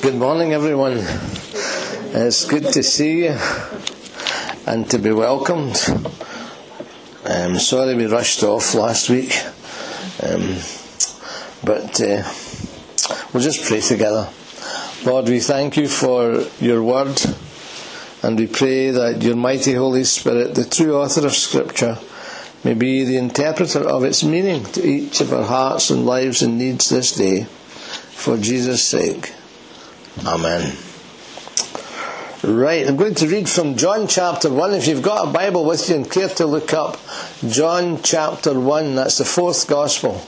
Good morning, everyone. It's good to see you and to be welcomed. I'm sorry we rushed off last week, um, but uh, we'll just pray together. Lord, we thank you for your word, and we pray that your mighty Holy Spirit, the true author of Scripture, may be the interpreter of its meaning to each of our hearts and lives and needs this day. For Jesus' sake. Amen. Right, I'm going to read from John chapter 1. If you've got a Bible with you and care to look up John chapter 1, that's the fourth Gospel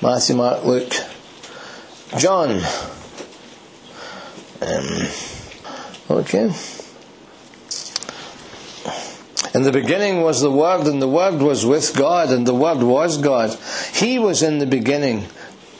Matthew, Mark, Luke. John. Um, okay. In the beginning was the Word, and the Word was with God, and the Word was God. He was in the beginning.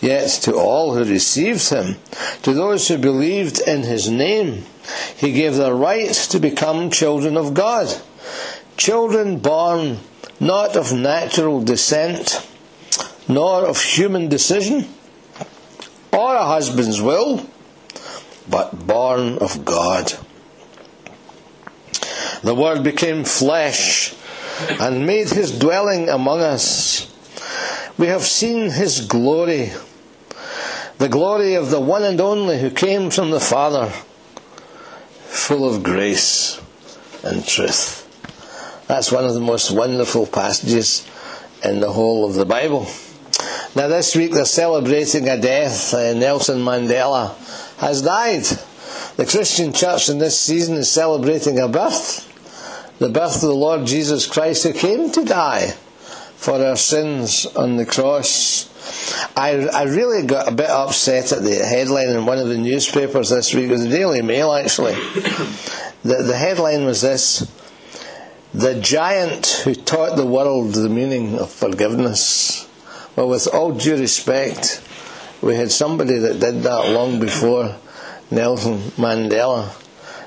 Yet to all who received him, to those who believed in his name, he gave the right to become children of God. Children born not of natural descent, nor of human decision, or a husband's will, but born of God. The Word became flesh and made his dwelling among us. We have seen his glory, the glory of the one and only who came from the Father full of grace and truth. That's one of the most wonderful passages in the whole of the Bible. Now, this week they're celebrating a death. Uh, Nelson Mandela has died. The Christian church in this season is celebrating a birth. The birth of the Lord Jesus Christ who came to die for our sins on the cross. I, I really got a bit upset at the headline in one of the newspapers this week, it was the Daily Mail actually. The, the headline was this The giant who taught the world the meaning of forgiveness. Well, with all due respect, we had somebody that did that long before Nelson Mandela.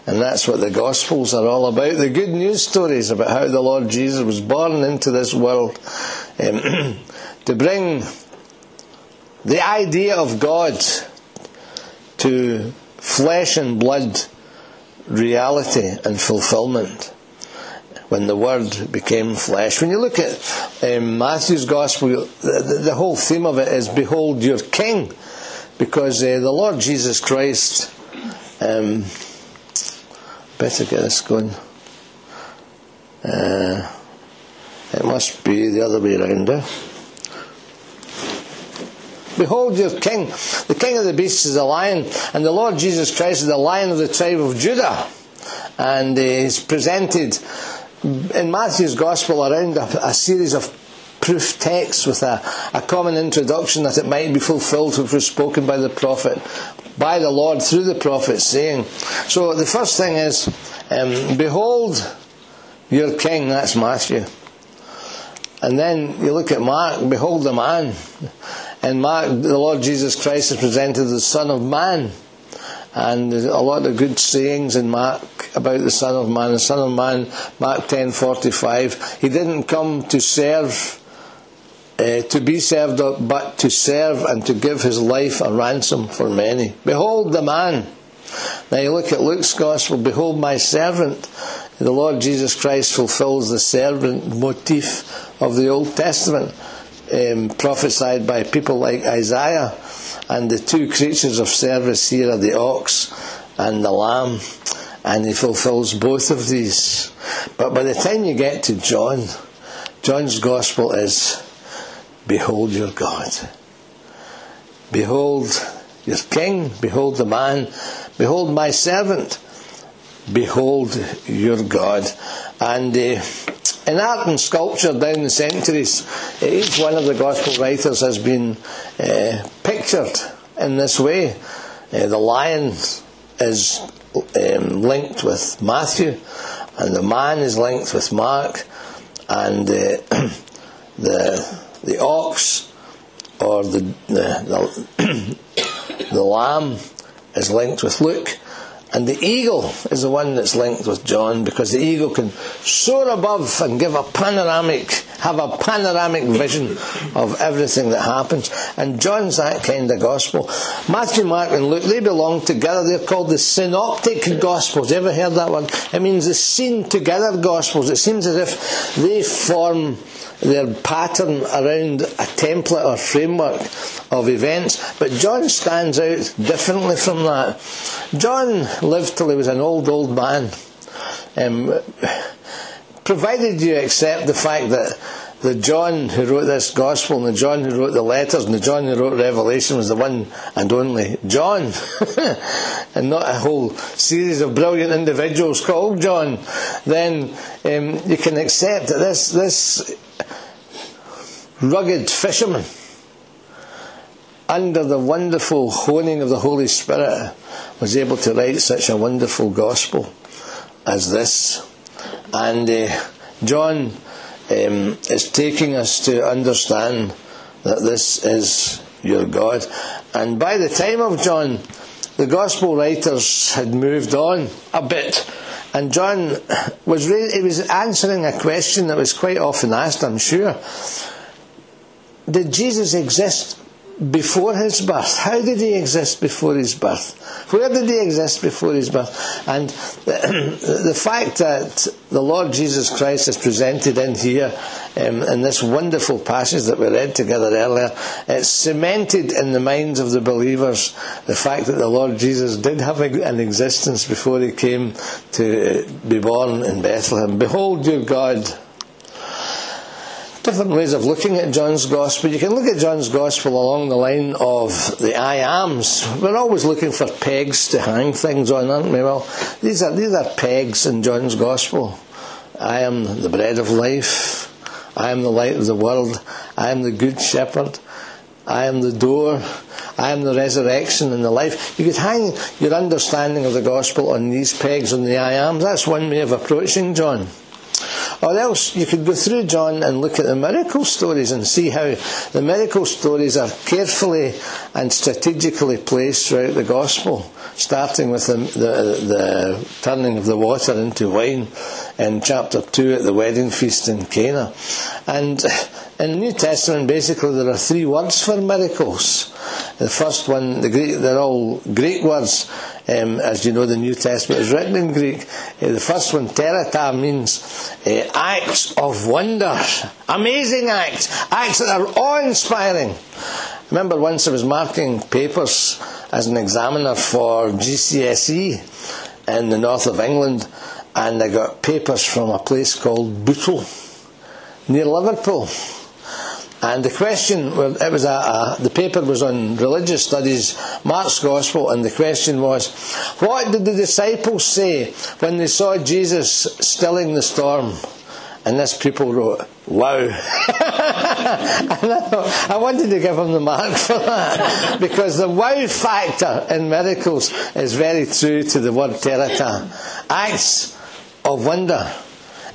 And that's what the Gospels are all about. The good news stories about how the Lord Jesus was born into this world um, to bring the idea of God to flesh and blood reality and fulfillment when the Word became flesh. When you look at um, Matthew's Gospel, the, the, whole theme of it is Behold your King, because uh, the Lord Jesus Christ. Um, better get this going. Uh, it must be the other way around there. Behold your king. The king of the beasts is a lion, and the Lord Jesus Christ is the lion of the tribe of Judah. And he's presented in Matthew's Gospel around a, a series of proof texts with a, a common introduction that it might be fulfilled which was spoken by the prophet, by the Lord through the prophet, saying. So the first thing is, um, Behold your king, that's Matthew. And then you look at Mark, Behold the man. And Mark, the Lord Jesus Christ is presented as the Son of Man. And a lot of good sayings in Mark about the Son of Man. The Son of Man, Mark 10:45. He didn't come to serve, uh, to be served, but to serve and to give his life a ransom for many. Behold the man. Now you look at Luke's Gospel. Behold my servant. The Lord Jesus Christ fulfills the servant motif of the Old Testament um, prophesied by people like Isaiah. And the two creatures of service here are the ox and the lamb. And he fulfills both of these. But by the time you get to John, John's gospel is Behold your God. Behold your king. Behold the man. Behold my servant. Behold your God. And uh, in art and sculpture down the centuries, each one of the gospel writers has been uh, pictured in this way. Uh, the lion is um, linked with Matthew, and the man is linked with Mark, and uh, the the ox or the the, the, the lamb is linked with Luke, and the eagle is the one that's linked with John because the eagle can soar above and give a panoramic, have a panoramic vision of everything that happens. And John's that kind of gospel. Matthew, Mark, and Luke, they belong together. They're called the synoptic gospels. You ever heard that one? It means the seen together gospels. It seems as if they form their pattern around a template or framework of events. But John stands out differently from that. John lived till he was an old, old man. Um, provided you accept the fact that the John who wrote this gospel and the John who wrote the letters and the John who wrote Revelation was the one and only John, and not a whole series of brilliant individuals called John, then um, you can accept that this this rugged fisherman, under the wonderful honing of the Holy Spirit, was able to write such a wonderful gospel as this. And uh, John um, is taking us to understand that this is your God. And by the time of John, the gospel writers had moved on a bit. And John was really, he was answering a question that was quite often asked, I'm sure. Did Jesus exist before his birth? How did he exist before his birth? Where did he exist before his birth? And the, the fact that the Lord Jesus Christ is presented in here um, in this wonderful passage that we read together earlier, it's cemented in the minds of the believers the fact that the Lord Jesus did have an existence before he came to be born in Bethlehem. Behold your God different ways of looking at John's Gospel. You can look at John's Gospel along the line of the I ams. We're always looking for pegs to hang things on, aren't we? Well, these are, these are pegs in John's Gospel. I am the bread of life. I am the light of the world. I am the good shepherd. I am the door. I am the resurrection and the life. You could hang your understanding of the gospel on these pegs on the I ams. That's one way of approaching John. Or else you could go through John and look at the miracle stories and see how the miracle stories are carefully and strategically placed throughout the gospel, starting with the, the, the turning of the water into wine in chapter 2 at the wedding feast in Cana. And in the New Testament, basically, there are three words for miracles. The first one, the Greek, they're all Greek words. Um, as you know, the New Testament is written in Greek. Uh, the first one, terata, means uh, acts of wonder, amazing acts, acts that are awe-inspiring. I remember once I was marking papers as an examiner for GCSE in the north of England, and I got papers from a place called Bootle near Liverpool. And the question, it was a, a, the paper was on religious studies, Mark's Gospel, and the question was, what did the disciples say when they saw Jesus stilling the storm? And this people wrote, wow. I, wanted to give them the mark for that. Because the wow factor in miracles is very true to the word terata. Acts of wonder.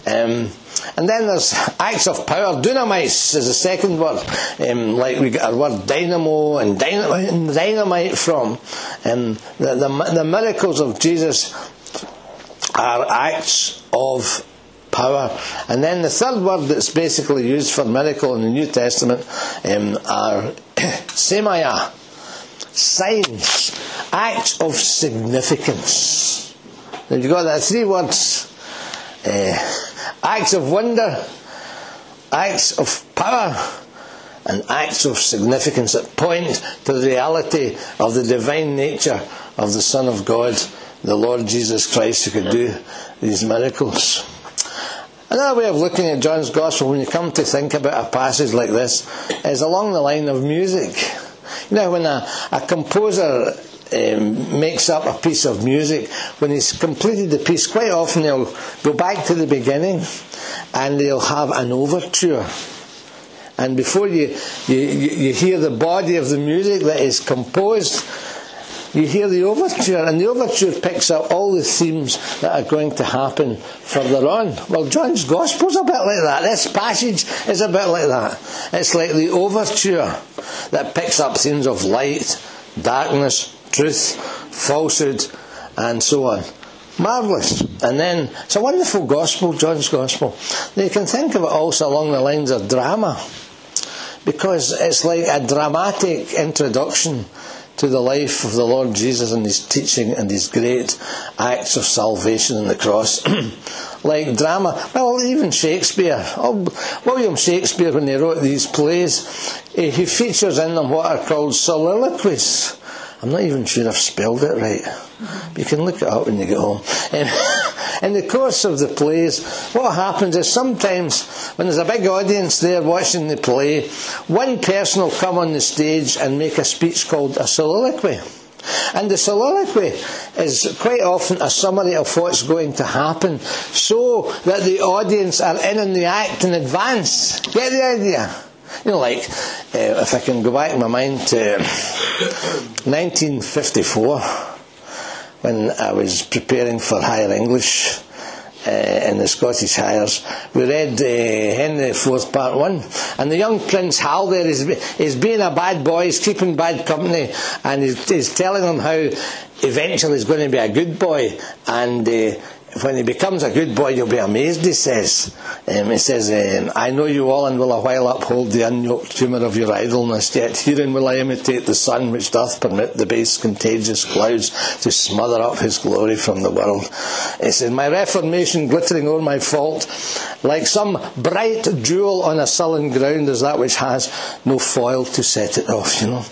Um, and then there's acts of power. Dunamis is the second word, um, like we get our word dynamo and dynamite, dynamite from. Um, the, the, the miracles of Jesus are acts of power. And then the third word that's basically used for miracle in the New Testament um, are semeia, signs, acts of significance. Now you've got that three words. Uh, acts of wonder, acts of power, and acts of significance that point to the reality of the divine nature of the Son of God, the Lord Jesus Christ, who could do these miracles. Another way of looking at John's Gospel when you come to think about a passage like this is along the line of music. You know, when a, a composer um, makes up a piece of music, when he's completed the piece, quite often he'll go back to the beginning and they'll have an overture. And before you, you, you hear the body of the music that is composed, you hear the overture, and the overture picks up all the themes that are going to happen further on. Well, John's Gospel's a bit like that. This passage is a bit like that. It's like the overture that picks up themes of light, darkness, truth, falsehood, and so on. Marvellous. And then, it's a wonderful gospel, John's gospel. You can think of it also along the lines of drama, because it's like a dramatic introduction to the life of the Lord Jesus and his teaching and his great acts of salvation on the cross. like drama, well, even Shakespeare, oh, William Shakespeare, when he wrote these plays, eh, he features in them what are called soliloquies. I'm not even sure I've spelled it right. You can look it up when you get home. in the course of the plays, what happens is sometimes when there's a big audience there watching the play, one person will come on the stage and make a speech called a soliloquy. And the soliloquy is quite often a summary of what's going to happen so that the audience are in on the act in advance. Get the idea? You know, like, uh, if I can go back in my mind to 1954, when I was preparing for higher English uh, in the Scottish Highers, we read uh, Henry IV Part 1. And the young Prince Hal there is, is being a bad boy, he's keeping bad company, and he's, he's telling them how eventually he's going to be a good boy. And uh, when he becomes a good boy, you'll be amazed, he says. Um, he says, um, I know you all and will a while uphold the unyoked humour of your idleness, yet herein will I imitate the sun which doth permit the base contagious clouds to smother up his glory from the world. He says, My reformation glittering o'er my fault, like some bright jewel on a sullen ground, is that which has no foil to set it off, you know.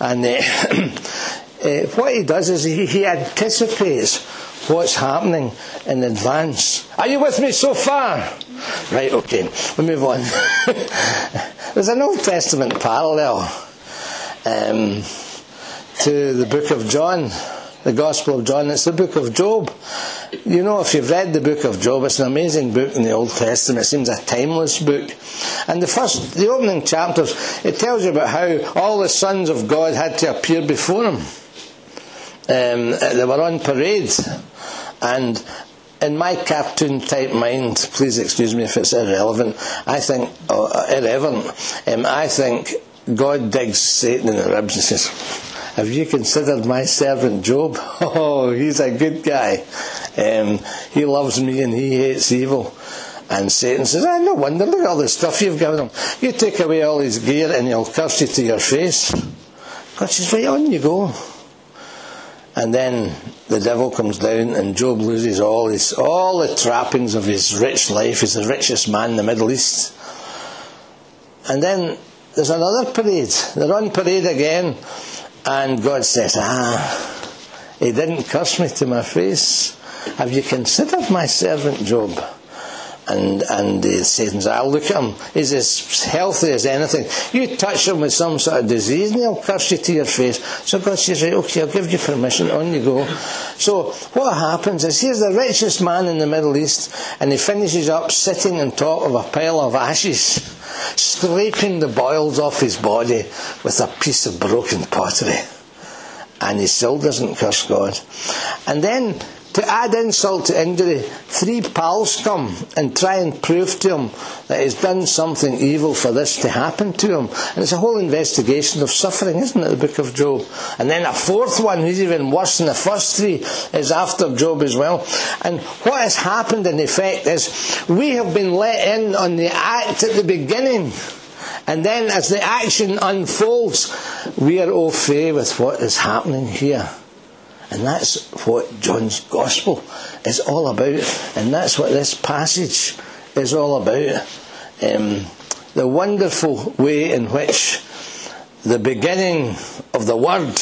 And uh, uh, what he does is he, he anticipates what's happening in advance. Are you with me so far? Right, okay, we move on. There's an Old Testament parallel um, to the book of John, the Gospel of John. It's the book of Job. You know, if you've read the book of Job, it's an amazing book in the Old Testament. It seems a timeless book. And the first, the opening chapters, it tells you about how all the sons of God had to appear before him. Um, they were on parade and in my cartoon type mind, please excuse me if it's irrelevant, I think, uh, irrelevant, um, I think God digs Satan in the ribs and says, Have you considered my servant Job? Oh, he's a good guy. Um, he loves me and he hates evil. And Satan says, ah, no wonder, look at all the stuff you've given him. You take away all his gear and he'll curse you to your face. God says, right on you go. And then the devil comes down and Job loses all his all the trappings of his rich life. He's the richest man in the Middle East. And then there's another parade. They're on parade again. And God says, Ah, he didn't curse me to my face. Have you considered my servant Job? And and uh, Satan's, I'll look at him. He's as healthy as anything. You touch him with some sort of disease, and he'll curse you to your face. So God says, right, okay, I'll give you permission. On you go. So what happens is here's the richest man in the Middle East, and he finishes up sitting on top of a pile of ashes, scraping the boils off his body with a piece of broken pottery. And he still doesn't curse God. And then to add insult to injury, three pals come and try and prove to him that he's done something evil for this to happen to him. And it's a whole investigation of suffering, isn't it, the book of Job? And then a fourth one, who's even worse than the first three, is after Job as well. And what has happened in effect is we have been let in on the act at the beginning. And then as the action unfolds, we are au fait with what is happening here. And that's what John's Gospel is all about. And that's what this passage is all about. Um, the wonderful way in which the beginning of the Word,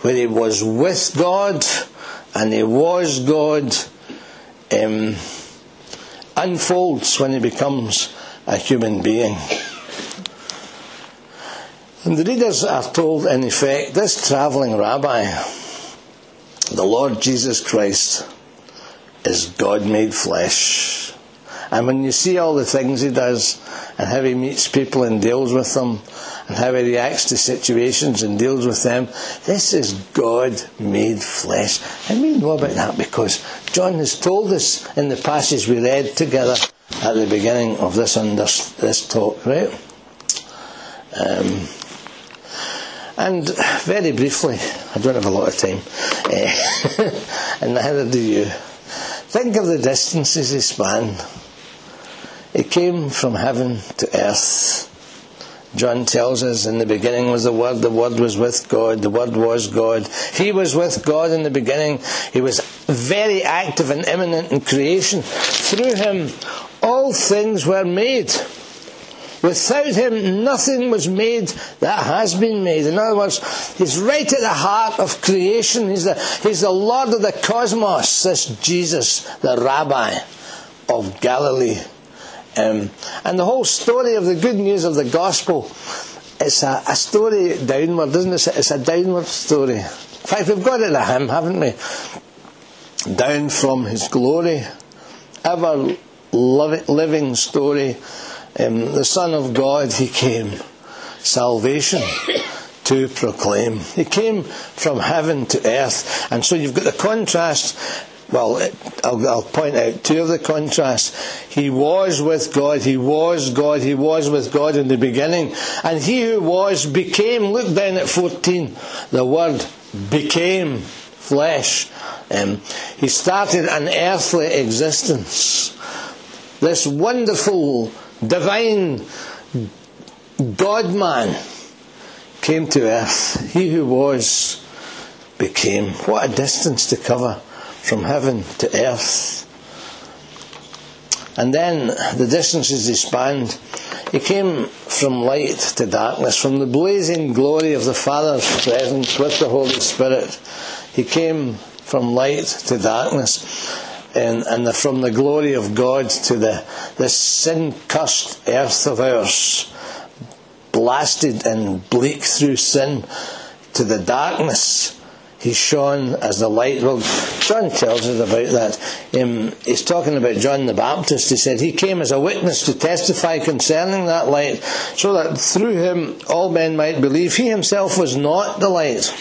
where He was with God and He was God, um, unfolds when he becomes a human being. And the readers are told, in effect, this travelling rabbi, the Lord Jesus Christ, is God made flesh. And when you see all the things he does, and how he meets people and deals with them, and how he reacts to situations and deals with them, this is God made flesh. And we know about that because John has told us in the passage we read together at the beginning of this, under, this talk, right? Um, and very briefly, I don't have a lot of time, uh, and neither do you. Think of the distances he spanned. He came from heaven to earth. John tells us in the beginning was the Word, the Word was with God, the Word was God. He was with God in the beginning. He was very active and immanent in creation. Through him, all things were made. Without him, nothing was made that has been made. In other words, he's right at the heart of creation. He's the, he's the Lord of the cosmos, this Jesus, the Rabbi of Galilee. Um, and the whole story of the good news of the gospel it's a, a story downward, isn't it? It's a downward story. In fact, we've got it at him, haven't we? Down from his glory, ever living story um, the Son of God, He came. Salvation to proclaim. He came from heaven to earth. And so you've got the contrast. Well, I'll, I'll, point out two of the contrasts. He was with God, he was God, he was with God in the beginning. And he who was became, look down at 14, the word became flesh. Um, he started an earthly existence. This wonderful divine God man came to earth. He who was became. What a distance to cover from heaven to earth. And then the distances he spanned. He came from light to darkness, from the blazing glory of the Father's presence with the Holy Spirit. He came from light to darkness and, and the, from the glory of God to the, the sin cursed earth of ours, blasted and bleak through sin, to the darkness. He shone as the light. Well, John tells us about that. Um, he's talking about John the Baptist. He said he came as a witness to testify concerning that light, so that through him all men might believe. He himself was not the light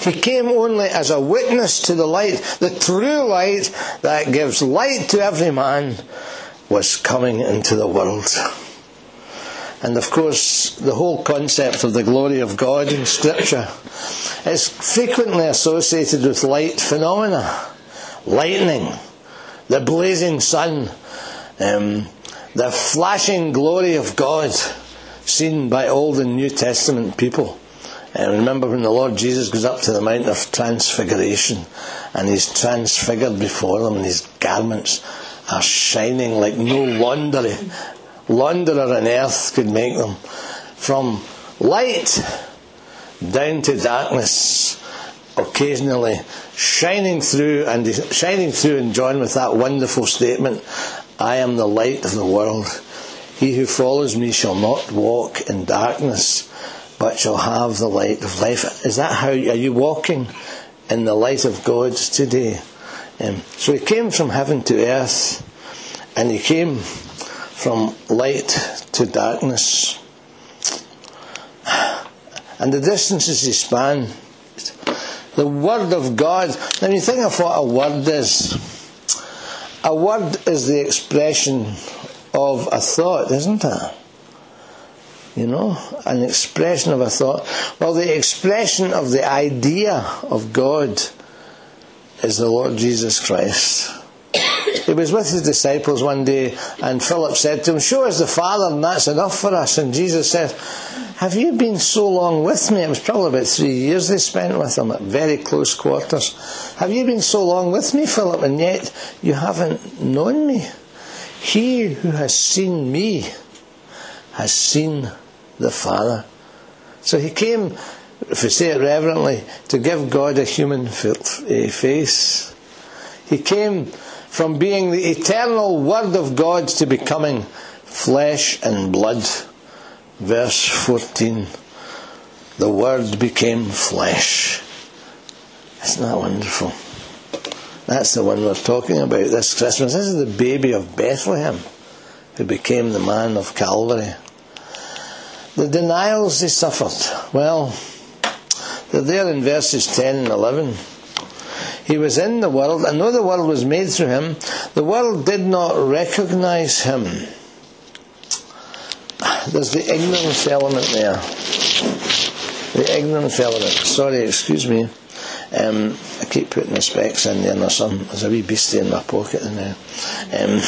he came only as a witness to the light. The true light that gives light to every man was coming into the world. And of course, the whole concept of the glory of God in Scripture is frequently associated with light phenomena. Lightning, the blazing sun, um, the flashing glory of God seen by Old and New Testament people. And remember when the Lord Jesus goes up to the Mount of Transfiguration and he's transfigured before them and his garments are shining like no laundry, launderer on earth could make them. From light down to darkness, occasionally shining through and shining through and join with that wonderful statement, I am the light of the world. He who follows me shall not walk in darkness but shall have the light of life. Is that how are you walking in the light of God today? Um, so he came from heaven to earth, and he came from light to darkness. And the distances he span, the Word of God. Now you think of what a word is. A word is the expression of a thought, isn't it? You know, an expression of a thought. Well, the expression of the idea of God is the Lord Jesus Christ. He was with his disciples one day, and Philip said to him, Show us the Father, and that's enough for us. And Jesus said, Have you been so long with me? It was probably about three years they spent with him at very close quarters. Have you been so long with me, Philip, and yet you haven't known me? He who has seen me has seen the Father. So he came, if we say it reverently, to give God a human face. He came from being the eternal Word of God to becoming flesh and blood. Verse 14 The Word became flesh. Isn't that wonderful? That's the one we're talking about this Christmas. This is the baby of Bethlehem who became the man of Calvary. The denials he suffered. Well, they're there in verses 10 and 11. He was in the world, and though the world was made through him, the world did not recognize him. There's the ignorance element there. The ignorance element. Sorry, excuse me. Um, I keep putting the specs in there, and there's, some, there's a wee beastie in my pocket now. Um,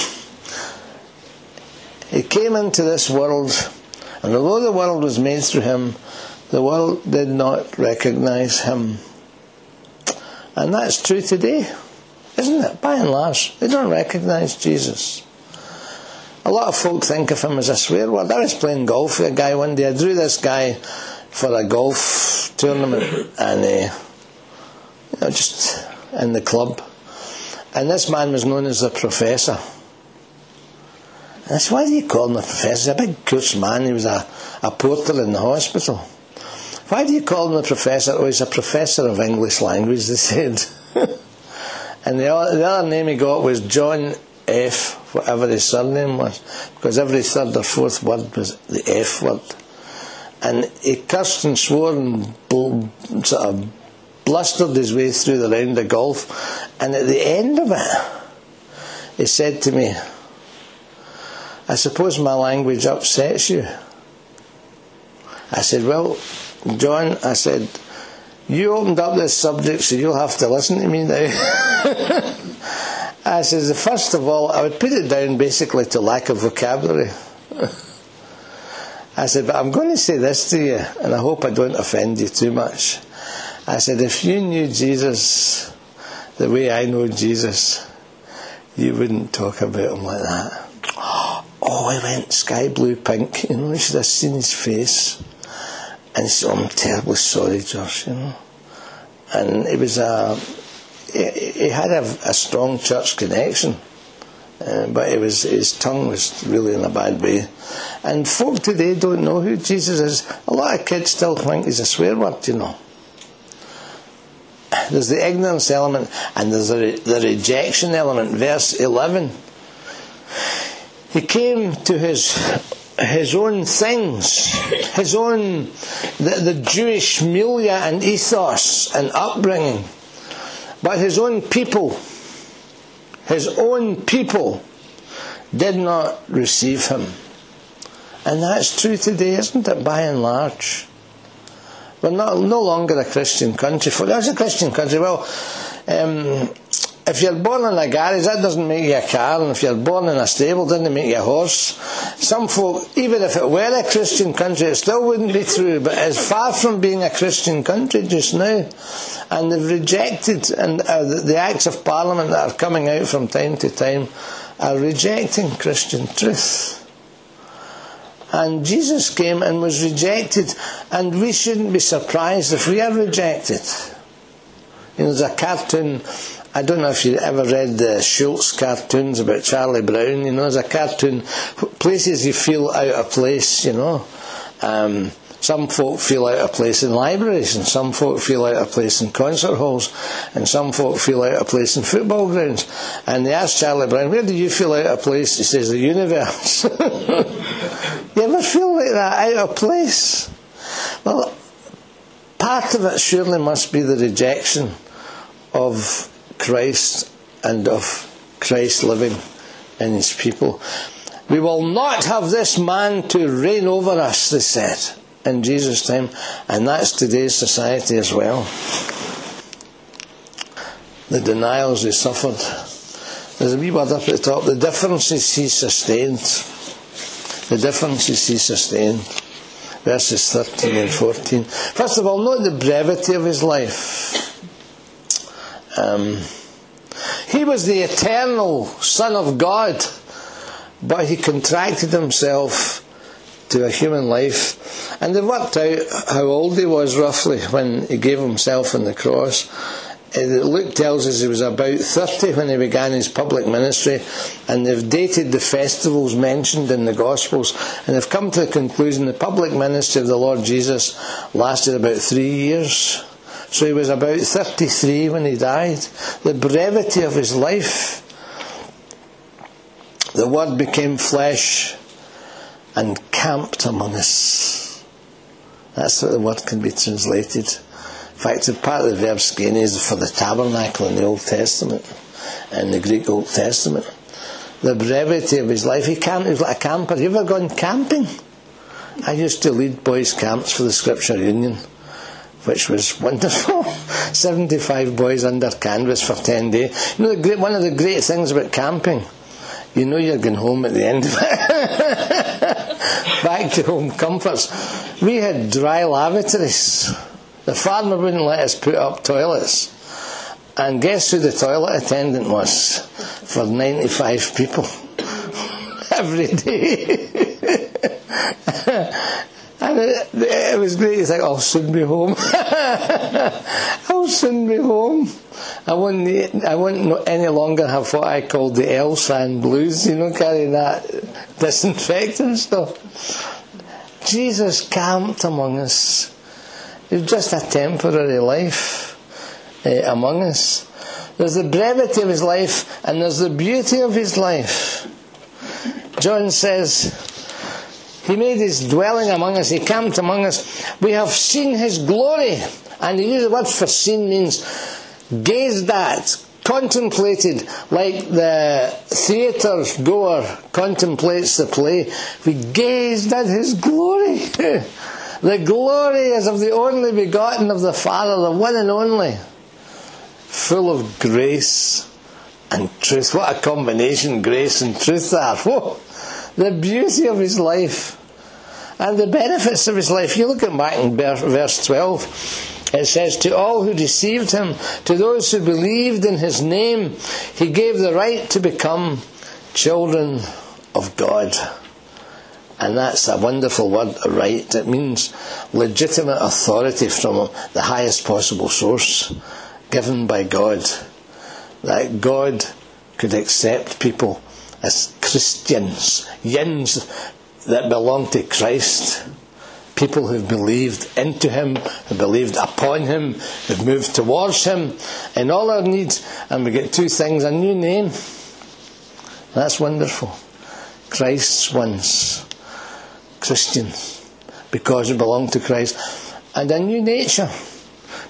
he came into this world, and although the world was made through him, the world did not recognize him. And that's true today, isn't it? By and large, they don't recognize Jesus. A lot of folk think of him as a swear word. I was playing golf with a guy one day. I drew this guy for a golf tournament, and uh, you know, just in the club. And this man was known as the professor. Said, why do you call him the professor? He's a big cuss man. He was a, a porter in the hospital. Why do you call him the professor? Oh, he's a professor of English language, they said. and the, the other name he got was John F, whatever his surname was, because every third or fourth word was the F word. And he cursed and swore and bl- sort of blustered his way through the round of golf. And at the end of it, he said to me, I suppose my language upsets you. I said, Well, John, I said, you opened up this subject, so you'll have to listen to me now. I said, first of all, I would put it down basically to lack of vocabulary. I said, but I'm going to say this to you, and I hope I don't offend you too much. I said, if you knew Jesus the way I know Jesus, you wouldn't talk about him like that. Oh, he went sky blue pink. You know, you should have seen his face. And he said, oh, I'm terribly sorry, Josh, you know. And it was a, he, he had a, a, strong church connection. Uh, but it was his tongue was really in a bad way, and folk today don't know who Jesus is. A lot of kids still think he's a swear word, you know. There's the ignorance element and there's the, the rejection element. Verse 11. He came to his his own things, his own the, the Jewish milieu and ethos and upbringing, but his own people, his own people, did not receive him, and that's true today, isn't it? By and large, we're not no longer a Christian country. For that's a Christian country. Well. Um, if you're born in a garage, that doesn't make you a car, and if you're born in a stable, doesn't make you a horse. Some folk, even if it were a Christian country, it still wouldn't be true, but it's far from being a Christian country just now. And they've rejected, and uh, the, acts of parliament that are coming out from time to time are rejecting Christian truth. And Jesus came and was rejected, and we shouldn't be surprised if we are rejected. You know, there's a cartoon I don't know if you ever read the Schulz cartoons about Charlie Brown. You know, there's a cartoon, places you feel out of place, you know. Um, some folk feel out of place in libraries, and some folk feel out of place in concert halls, and some folk feel out of place in football grounds. And they ask Charlie Brown, Where do you feel out of place? He says, The universe. you ever feel like that, out of place? Well, part of it surely must be the rejection of Christ and of Christ living in his people. We will not have this man to reign over us, they said in Jesus' time, and that's today's society as well. The denials he suffered. There's a wee word up at the top. The differences he sustained. The differences he sustained. Verses 13 and 14. First of all, note the brevity of his life. Um, he was the eternal Son of God, but he contracted himself to a human life. And they worked out how old he was roughly when he gave himself on the cross. Luke tells us he was about 30 when he began his public ministry, and they've dated the festivals mentioned in the Gospels, and they've come to the conclusion the public ministry of the Lord Jesus lasted about three years. So he was about 33 when he died. The brevity of his life. The Word became flesh and camped among us. That's what the word can be translated. In fact, part of the verb skene is for the tabernacle in the Old Testament, in the Greek Old Testament. The brevity of his life, he camped, he was like a camper. Have you ever gone camping? I used to lead boys' camps for the Scripture Union, which was wonderful. 75 boys under canvas for 10 days. You know, great, one of the great things about camping, you know you're going home at the end of it. Back to home comforts. We had dry lavatories. The farmer wouldn't let us put up toilets. And guess who the toilet attendant was for 95 people? Every day. And it, it, was great. He's like, I'll soon be home. I'll soon be home. I wouldn't, I wouldn't any longer have what I called the Elsan blues, you know, carrying that disinfectant stuff. Jesus camped among us. It was just a temporary life uh, among us. There's the brevity of his life and there's the beauty of his life. John says, He made his dwelling among us, He camped among us. We have seen His glory. And he uses the word for seen means gazed at, contemplated, like the theatre goer contemplates the play. We gazed at his glory. the glory is of the only begotten of the Father, the one and only, full of grace and truth. What a combination, grace and truth are. Whoa. The beauty of his life and the benefits of his life. You look at back in verse 12. It says, To all who received him, to those who believed in his name, he gave the right to become children of God. And that's a wonderful word, right. It means legitimate authority from the highest possible source, given by God. That God could accept people as Christians, yins that belong to Christ people who've believed into Him, who believed upon Him, who've moved towards Him in all our needs, and we get two things a new name. That's wonderful. Christ's ones, Christians, because we belong to Christ, and a new nature.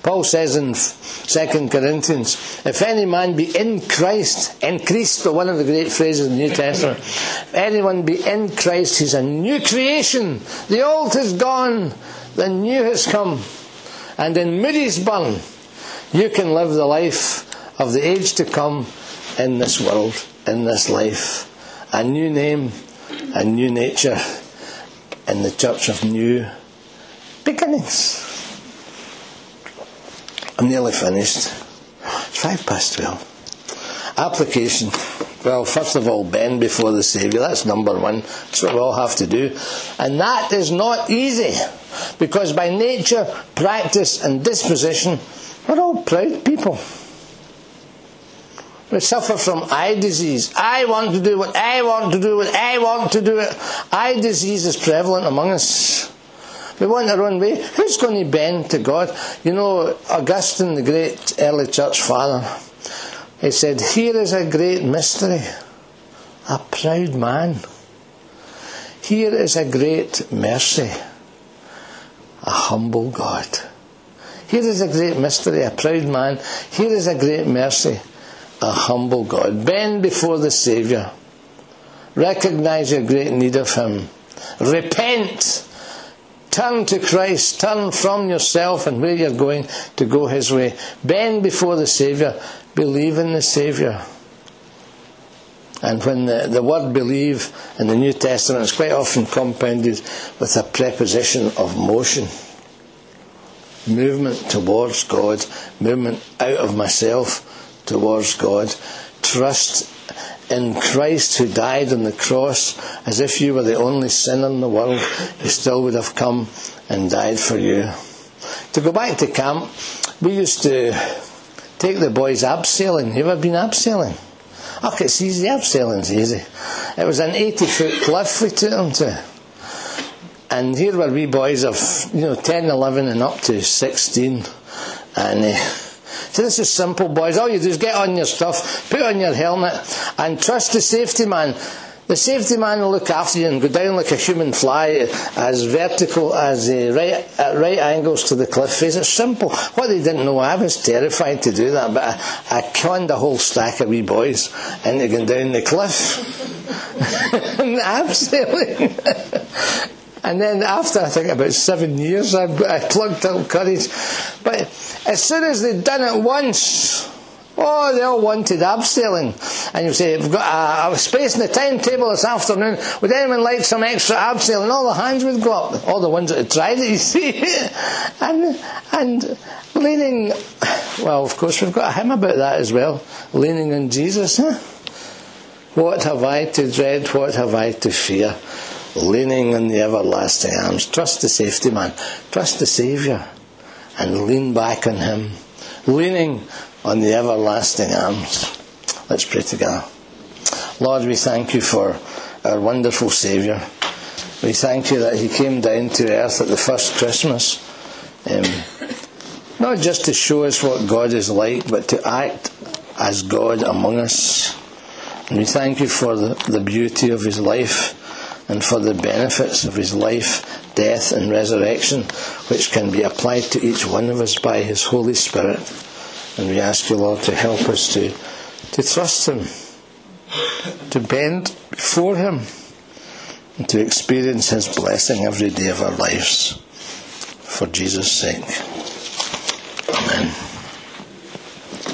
Paul says in 2 Corinthians, if any man be in Christ, in Christ, one of the great phrases in the New Testament, if anyone be in Christ, he's a new creation. The old is gone, the new has come. And in Moodiesburn, you can live the life of the age to come in this world, in this life. A new name, a new nature in the church of new beginnings. I'm nearly finished. It's five past twelve. Application. Well, first of all, bend before the Saviour. That's number one. That's what we all have to do. And that is not easy. Because by nature, practice, and disposition, we're all proud people. We suffer from eye disease. I want to do what I want to do, what I want to do. Eye disease is prevalent among us. We want our own way. Who's going to bend to God? You know, Augustine, the great early church father, he said, Here is a great mystery. A proud man. Here is a great mercy. A humble God. Here is a great mystery, a proud man. Here is a great mercy, a humble God. Bend before the Saviour. Recognize your great need of Him. Repent Turn to Christ. Turn from yourself and where you're going to go His way. Bend before the Saviour. Believe in the Saviour. And when the, the word believe in the New Testament is quite often compounded with a preposition of motion. Movement towards God, movement out of myself towards God. Trust in Christ who died on the cross as if you were the only sinner in the world, he still would have come and died for you. To go back to camp, we used to take the boys abseiling. You ever been abseiling? Oh, it's easy. Abseiling's easy. It was an 80 foot cliff we took them to. And here were we boys of, you know, 10, 11 and up to 16. And uh, so this is simple, boys. All you do is get on your stuff, put on your helmet, and trust the safety man. The safety man will look after you and go down like a human fly, as vertical as uh, right at right angles to the cliff face. It's simple. What they didn't know, I was terrified to do that, but I, I conned a whole stack of wee boys into going down the cliff. Absolutely. And then after I think about seven years, I, I plugged up courage. But as soon as they'd done it once, oh, they all wanted abseiling. And you say, we've got a, a, space in the timetable this afternoon. Would anyone like some extra abseiling? All the hands would go up. All the ones that had tried it, you see. and, and leaning, well, of course, we've got a hymn about that as well. Leaning on Jesus, huh? What have I to dread? What have I to fear? Leaning on the everlasting arms. Trust the safety man. Trust the Saviour. And lean back on Him. Leaning on the everlasting arms. Let's pray together. Lord, we thank you for our wonderful Saviour. We thank you that He came down to earth at the first Christmas. Um, not just to show us what God is like, but to act as God among us. And we thank you for the, the beauty of His life and for the benefits of his life, death, and resurrection, which can be applied to each one of us by his Holy Spirit. And we ask you, Lord, to help us to, to trust him, to bend before him, and to experience his blessing every day of our lives. For Jesus' sake. Amen.